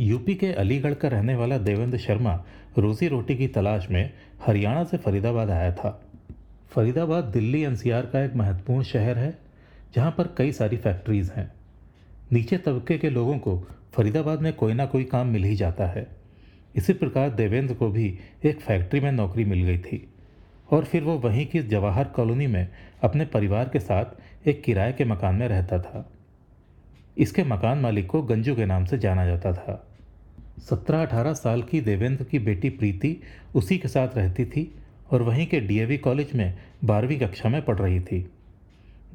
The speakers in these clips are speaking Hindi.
यूपी के अलीगढ़ का रहने वाला देवेंद्र शर्मा रोजी रोटी की तलाश में हरियाणा से फरीदाबाद आया था। फरीदाबाद दिल्ली एनसीआर का एक महत्वपूर्ण शहर है, जहाँ पर कई सारी फैक्ट्रीज हैं। नीचे तबके के लोगों को फरीदाबाद में कोई ना कोई काम मिल ही जाता है। इसी प्रकार देवेंद्र को भी एक फैक्ट्री में नौकरी मिल गई थी और फिर वो वहीं की जवाहर कॉलोनी में अपने परिवार के साथ एक किराए के मकान में रहता था। इसके मकान मालिक को गंजू के नाम से जाना जाता था। सत्रह अठारह साल की देवेंद्र की बेटी प्रीति उसी के साथ रहती थी और वहीं के डीएवी कॉलेज में बारहवीं कक्षा में पढ़ रही थी।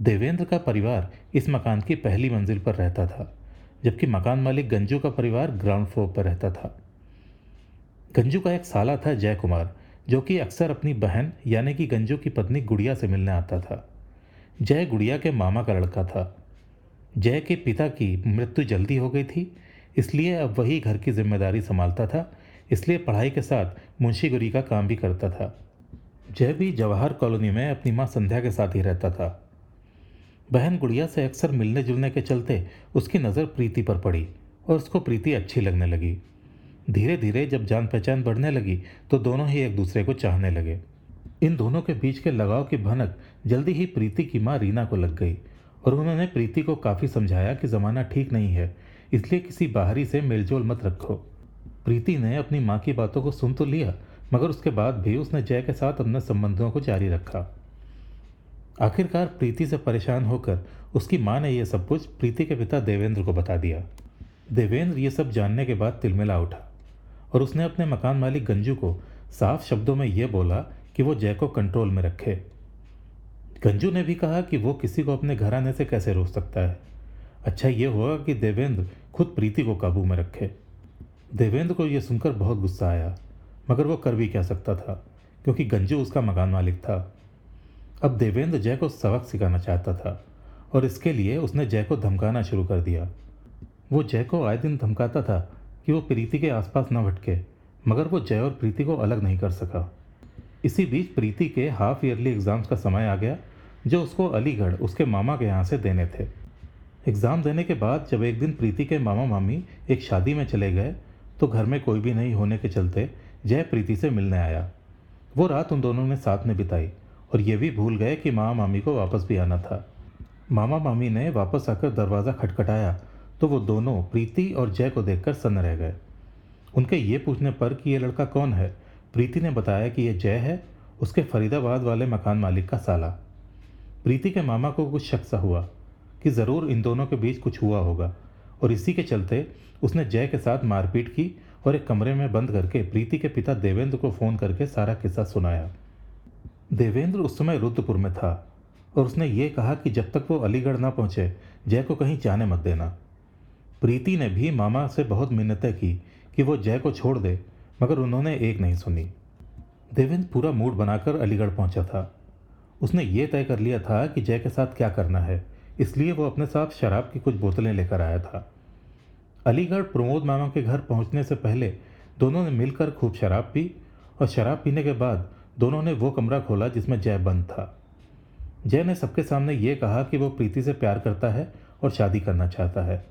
देवेंद्र का परिवार इस मकान की पहली मंजिल पर रहता था, जबकि मकान मालिक गंजू का परिवार ग्राउंड फ्लोर पर रहता था। गंजू का एक साला था जय कुमार जो कि अक्सर अपनी बहन यानी कि गंजू की पत्नी गुड़िया से मिलने आता था। जय गुड़िया के मामा का लड़का था। जय के पिता की मृत्यु जल्दी हो गई थी, इसलिए अब वही घर की ज़िम्मेदारी संभालता था, इसलिए पढ़ाई के साथ मुंशीगुरी का काम भी करता था। जय भी जवाहर कॉलोनी में अपनी माँ संध्या के साथ ही रहता था। बहन गुड़िया से अक्सर मिलने जुलने के चलते उसकी नज़र प्रीति पर पड़ी और उसको प्रीति अच्छी लगने लगी। धीरे धीरे जब जान पहचान बढ़ने लगी तो दोनों ही एक दूसरे को चाहने लगे। इन दोनों के बीच के लगाव की भनक जल्दी ही प्रीति की माँ रीना को लग गई। और उन्होंने प्रीति को काफ़ी समझाया कि ज़माना ठीक नहीं है, इसलिए किसी बाहरी से मेलजोल मत रखो। प्रीति ने अपनी माँ की बातों को सुन तो लिया, मगर उसके बाद भी उसने जय के साथ अपने संबंधों को जारी रखा। आखिरकार प्रीति से परेशान होकर उसकी माँ ने यह सब कुछ प्रीति के पिता देवेंद्र को बता दिया। देवेंद्र ये सब जानने के बाद तिलमिला उठा और उसने अपने मकान मालिक गंजू को साफ़ शब्दों में यह बोला कि वो जय को कंट्रोल में रखे। गंजू ने भी कहा कि वो किसी को अपने घर आने से कैसे रोक सकता है। अच्छा ये हुआ कि देवेंद्र खुद प्रीति को काबू में रखे। देवेंद्र को यह सुनकर बहुत गुस्सा आया, मगर वो कर भी क्या सकता था, क्योंकि गंजू उसका मकान मालिक था। अब देवेंद्र जय को सबक सिखाना चाहता था, और इसके लिए उसने जय को धमकाना शुरू कर दिया। वो जय को आए दिन धमकाता था कि वो प्रीति के आसपास न भटके, मगर वो जय और प्रीति को अलग नहीं कर सका। इसी बीच प्रीति के हाफ़ ईयरली एग्ज़ाम्स का समय आ गया, जो उसको अलीगढ़, उसके मामा के यहाँ से देने थे। एग्ज़ाम देने के बाद जब एक दिन प्रीति के मामा मामी एक शादी में चले गए तो घर में कोई भी नहीं होने के चलते जय प्रीति से मिलने आया। वो रात उन दोनों ने साथ में बिताई और ये भी भूल गए कि मामा मामी को वापस भी आना था। मामा मामी ने वापस आकर दरवाज़ा खटखटाया तो वो दोनों प्रीति और जय को देखकर सन्न रह गए। उनके ये पूछने पर कि ये लड़का कौन है? प्रीति ने बताया कि यह जय है, उसके फरीदाबाद वाले मकान मालिक का साला। प्रीति के मामा को कुछ शक सा हुआ कि ज़रूर इन दोनों के बीच कुछ हुआ होगा, और इसी के चलते उसने जय के साथ मारपीट की और एक कमरे में बंद करके प्रीति के पिता देवेंद्र को फ़ोन करके सारा किस्सा सुनाया। देवेंद्र उस समय रुद्रपुर में था, और उसने ये कहा कि जब तक वो अलीगढ़ ना पहुँचे, जय को कहीं जाने मत देना। प्रीति ने भी मामा से बहुत मिन्नतें की कि वो जय को छोड़ दे मगर उन्होंने एक नहीं सुनी। देवेंद्र पूरा मूड बनाकर अलीगढ़ पहुँचा था। उसने ये तय कर लिया था कि जय के साथ क्या करना है, इसलिए वो अपने साथ शराब की कुछ बोतलें लेकर आया था। अलीगढ़ प्रमोद मामा के घर पहुँचने से पहले दोनों ने मिलकर खूब शराब पी और शराब पीने के बाद दोनों ने वो कमरा खोला जिसमें जय बंद था। जय ने सबके सामने ये कहा कि वो प्रीति से प्यार करता है और शादी करना चाहता है।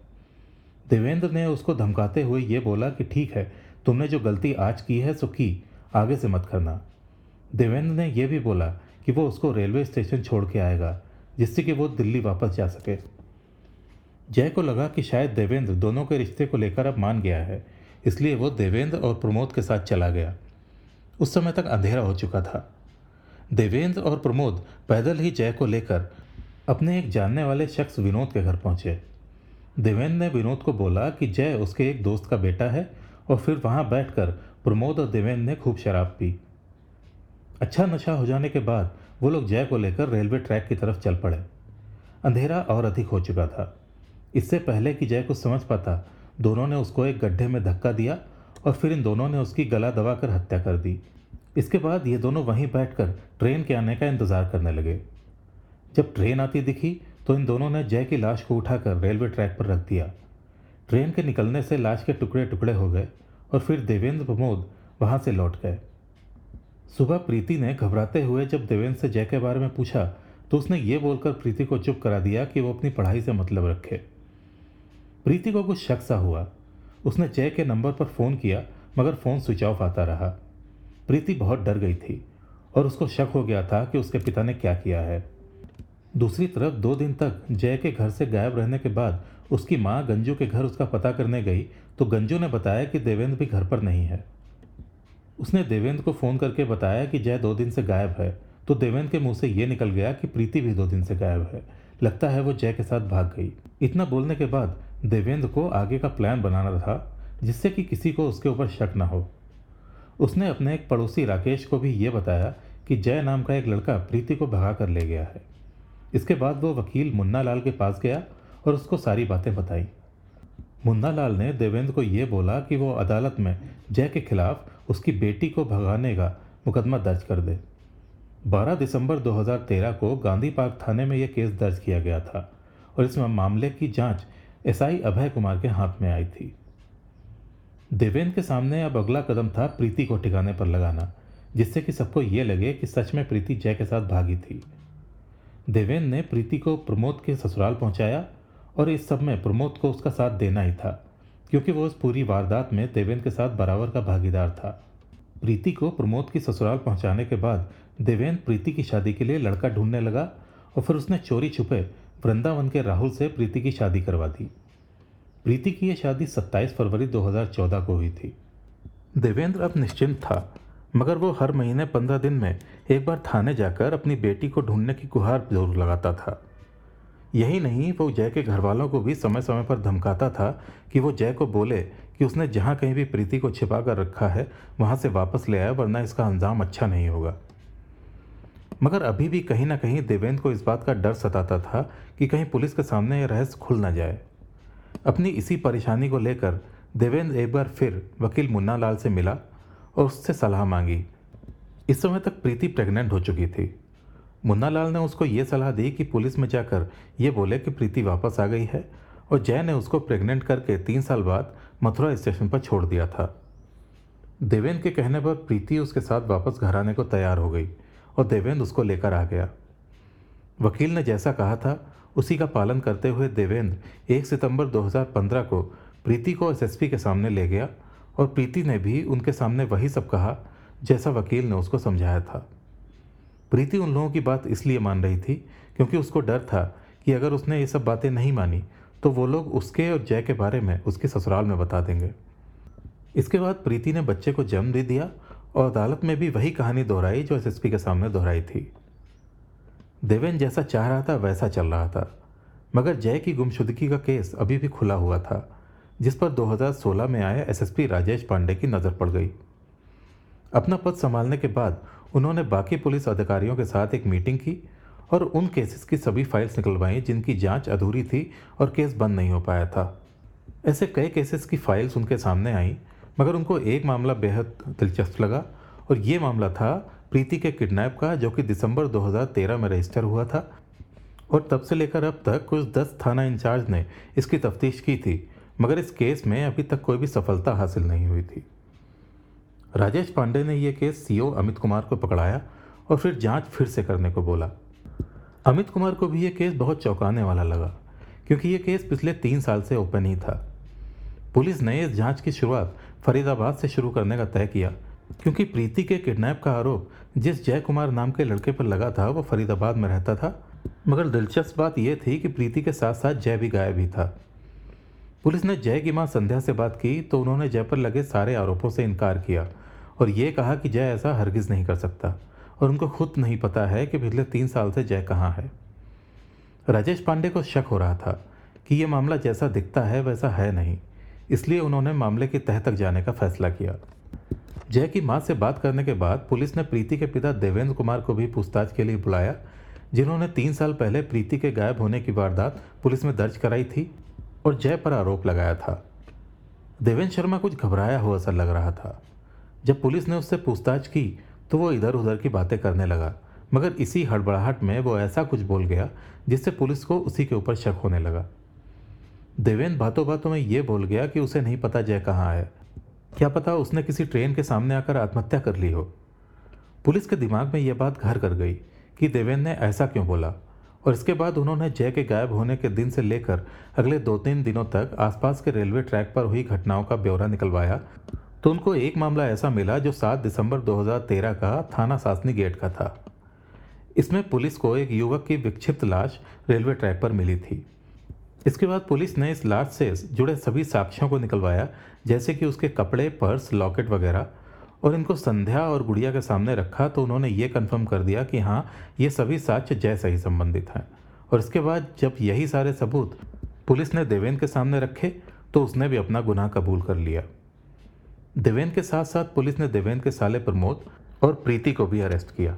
देवेंद्र ने उसको धमकाते हुए ये बोला कि ठीक है तुमने जो गलती आज की है, सो की आगे से मत करना। देवेंद्र ने यह भी बोला कि वो उसको रेलवे स्टेशन छोड़ के आएगा, जिससे कि वो दिल्ली वापस जा सके। जय को लगा कि शायद देवेंद्र दोनों के रिश्ते को लेकर अब मान गया है, इसलिए वो देवेंद्र और प्रमोद के साथ चला गया। उस समय तक अंधेरा हो चुका था। देवेंद्र और प्रमोद पैदल ही जय को लेकर अपने एक जानने वाले शख्स विनोद के घर पहुँचे। देवेंद्र ने विनोद को बोला कि जय उसके एक दोस्त का बेटा है और फिर वहाँ बैठकर प्रमोद और देवेंद्र ने खूब शराब पी। अच्छा नशा हो जाने के बाद वो लोग जय को लेकर रेलवे ट्रैक की तरफ़ चल पड़े। अंधेरा और अधिक हो चुका था। इससे पहले कि जय कुछ समझ पाता, दोनों ने उसको एक गड्ढे में धक्का दिया और फिर इन दोनों ने उसकी गला दबाकर हत्या कर दी। इसके बाद ये दोनों वहीं बैठकर ट्रेन के आने का इंतज़ार करने लगे। जब ट्रेन आती दिखी तो इन दोनों ने जय की लाश को उठाकर रेलवे ट्रैक पर रख दिया। ट्रेन के निकलने से लाश के टुकड़े टुकड़े हो गए और फिर देवेंद्र प्रमोद वहाँ से लौट गए। सुबह प्रीति ने घबराते हुए जब देवेंद्र से जय के बारे में पूछा तो उसने ये बोलकर प्रीति को चुप करा दिया कि वो अपनी पढ़ाई से मतलब रखे। प्रीति को कुछ शक सा हुआ। उसने जय के नंबर पर फ़ोन किया, मगर फ़ोन स्विच ऑफ़ आता रहा। प्रीति बहुत डर गई थी और उसको शक हो गया था कि उसके पिता ने क्या किया है। दूसरी तरफ़ दो दिन तक जय के घर से गायब रहने के बाद उसकी माँ गंजू के घर उसका पता करने गई तो गंजू ने बताया कि देवेंद्र भी घर पर नहीं है। उसने देवेंद्र को फ़ोन करके बताया कि जय दो दिन से गायब है तो देवेंद्र के मुँह से ये निकल गया कि प्रीति भी दो दिन से गायब है। लगता है वो जय के साथ भाग गई। इतना बोलने के बाद देवेंद्र को आगे का प्लान बनाना था, जिससे कि किसी को उसके ऊपर शक ना हो। उसने अपने एक पड़ोसी राकेश को भी ये बताया कि जय नाम का एक लड़का प्रीति को भगा कर ले गया है। इसके बाद वो वकील मुन्ना लाल के पास गया और उसको सारी बातें बताई। मुन्ना लाल ने देवेंद्र को ये बोला कि वो अदालत में जय के खिलाफ उसकी बेटी को भगाने का मुकदमा दर्ज कर दे। 12 दिसंबर 2013 को गांधी पार्क थाने में यह केस दर्ज किया गया था और इसमें मामले की जाँच एसआई अभय कुमार के हाथ में आई थी। देवेंद्र के सामने अब अगला कदम था प्रीति को ठिकाने पर लगाना, जिससे कि सबको ये लगे कि सच में प्रीति जय के साथ भागी थी। देवेंद्र ने प्रीति को प्रमोद के ससुराल पहुँचाया और इस सब में प्रमोद को उसका साथ देना ही था, क्योंकि वो उस पूरी वारदात में देवेंद्र के साथ बराबर का भागीदार था। प्रीति को प्रमोद की ससुराल पहुँचाने के बाद देवेंद्र प्रीति की शादी के लिए लड़का ढूँढने लगा और फिर उसने चोरी छुपे वृंदावन के राहुल से प्रीति की शादी करवा दी। प्रीति की यह शादी 27 फरवरी 2014 को हुई थी। देवेंद्र अब निश्चिंत था, मगर वो हर महीने पंद्रह दिन में एक बार थाने जाकर अपनी बेटी को ढूँढने की गुहार ज़रूर लगाता था। यही नहीं, वो जय के घर वालों को भी समय समय पर धमकाता था कि वो जय को बोले कि उसने जहाँ कहीं भी प्रीति को छिपा कर रखा है, वहाँ से वापस ले आया वरना इसका अंजाम अच्छा नहीं होगा। मगर अभी भी कहीं ना कहीं देवेंद्र को इस बात का डर सताता था कि कहीं पुलिस के सामने यह रहस्य खुल ना जाए। अपनी इसी परेशानी को लेकर देवेंद्र एक बार फिर वकील मुन्ना लाल से मिला और उससे सलाह मांगी। इस समय तक प्रीति प्रेग्नेंट हो चुकी थी। मुन्ना लाल ने उसको ये सलाह दी कि पुलिस में जाकर ये बोले कि प्रीति वापस आ गई है और जय ने उसको प्रेग्नेंट करके तीन साल बाद मथुरा स्टेशन पर छोड़ दिया था। देवेंद्र के कहने पर प्रीति उसके साथ वापस घर आने को तैयार हो गई और देवेंद्र उसको लेकर आ गया। वकील ने जैसा कहा था, उसी का पालन करते हुए देवेंद्र एक सितंबर 2015 को प्रीति को एसएसपी के सामने ले गया और प्रीति ने भी उनके सामने वही सब कहा जैसा वकील ने उसको समझाया था। प्रीति उन लोगों की बात इसलिए मान रही थी क्योंकि उसको डर था कि अगर उसने ये सब बातें नहीं मानी तो वो लोग उसके और जय के बारे में उसके ससुराल में बता देंगे। इसके बाद प्रीति ने बच्चे को जन्म दे दिया और अदालत में भी वही कहानी दोहराई जो एसएसपी के सामने दोहराई थी। देवेन जैसा चाह रहा था, वैसा चल रहा था। मगर जय की गुमशुदगी का केस अभी भी खुला हुआ था, जिस पर 2016 में आए एसएसपी राजेश पांडे की नज़र पड़ गई। अपना पद संभालने के बाद उन्होंने बाकी पुलिस अधिकारियों के साथ एक मीटिंग की और उन केसेस की सभी फाइल्स निकलवाई जिनकी जाँच अधूरी थी और केस बंद नहीं हो पाया था। ऐसे कई केसेस की फाइल्स उनके सामने आई, मगर उनको एक मामला बेहद दिलचस्प लगा और ये मामला था प्रीति के किडनैप का, जो कि दिसंबर 2013 में रजिस्टर हुआ था। और तब से लेकर अब तक कुछ दस थाना इंचार्ज ने इसकी तफ्तीश की थी, मगर इस केस में अभी तक कोई भी सफलता हासिल नहीं हुई थी। राजेश पांडे ने यह केस सीओ अमित कुमार को पकड़ाया और फिर जाँच फिर से करने को बोला। अमित कुमार को भी यह केस बहुत चौंकाने वाला लगा, क्योंकि यह केस पिछले तीन साल से ओपन ही था। पुलिस ने इस जाँच की शुरुआत फरीदाबाद से शुरू करने का तय किया, क्योंकि प्रीति के किडनैप का आरोप जिस जय कुमार नाम के लड़के पर लगा था, वो फरीदाबाद में रहता था। मगर दिलचस्प बात यह थी कि प्रीति के साथ साथ जय भी गायब ही था। पुलिस ने जय की माँ संध्या से बात की तो उन्होंने जय पर लगे सारे आरोपों से इनकार किया और ये कहा कि जय ऐसा हरगिज़ नहीं कर सकता और उनको खुद नहीं पता है कि पिछले तीन साल से जय कहाँ है। राजेश पांडे को शक हो रहा था कि यह मामला जैसा दिखता है, वैसा है नहीं। इसलिए उन्होंने मामले की तह तक जाने का फैसला किया। जय की माँ से बात करने के बाद पुलिस ने प्रीति के पिता देवेंद्र कुमार को भी पूछताछ के लिए बुलाया, जिन्होंने तीन साल पहले प्रीति के गायब होने की वारदात पुलिस में दर्ज कराई थी। और जय पर आरोप लगाया था। देवेंद्र शर्मा कुछ घबराया हुआ सा लग रहा था। जब पुलिस ने उससे पूछताछ की तो वो इधर उधर की बातें करने लगा, मगर इसी हड़बड़ाहट में वो ऐसा कुछ बोल गया, जिससे पुलिस को उसी के ऊपर शक होने लगा। देवेंद्र बातों बातों में ये बोल गया कि उसे नहीं पता जय कहाँ है। क्या पता उसने किसी ट्रेन के सामने आकर आत्महत्या कर ली हो। पुलिस के दिमाग में यह बात घर कर गई कि देवेंद्र ने ऐसा क्यों बोला। और इसके बाद उन्होंने जय के गायब होने के दिन से लेकर अगले दो तीन दिनों तक आसपास के रेलवे ट्रैक पर हुई घटनाओं का ब्यौरा निकलवाया। तो उनको एक मामला ऐसा मिला जो 7 दिसंबर 2013 का थाना सासनी गेट का था। इसमें पुलिस को एक युवक की विक्षिप्त लाश रेलवे ट्रैक पर मिली थी। इसके बाद पुलिस ने इस लाश से जुड़े सभी साक्ष्यों को निकलवाया, जैसे कि उसके कपड़े, पर्स, लॉकेट वगैरह और इनको संध्या और गुड़िया के सामने रखा तो उन्होंने ये कन्फर्म कर दिया कि हाँ ये सभी साक्ष्य जय से ही संबंधित हैं। और इसके बाद जब यही सारे सबूत पुलिस ने देवेंद्र के सामने रखे तो उसने भी अपना गुनाह कबूल कर लिया। देवेंद्र के साथ साथ पुलिस ने देवेंद्र के साले प्रमोद और प्रीति को भी अरेस्ट किया।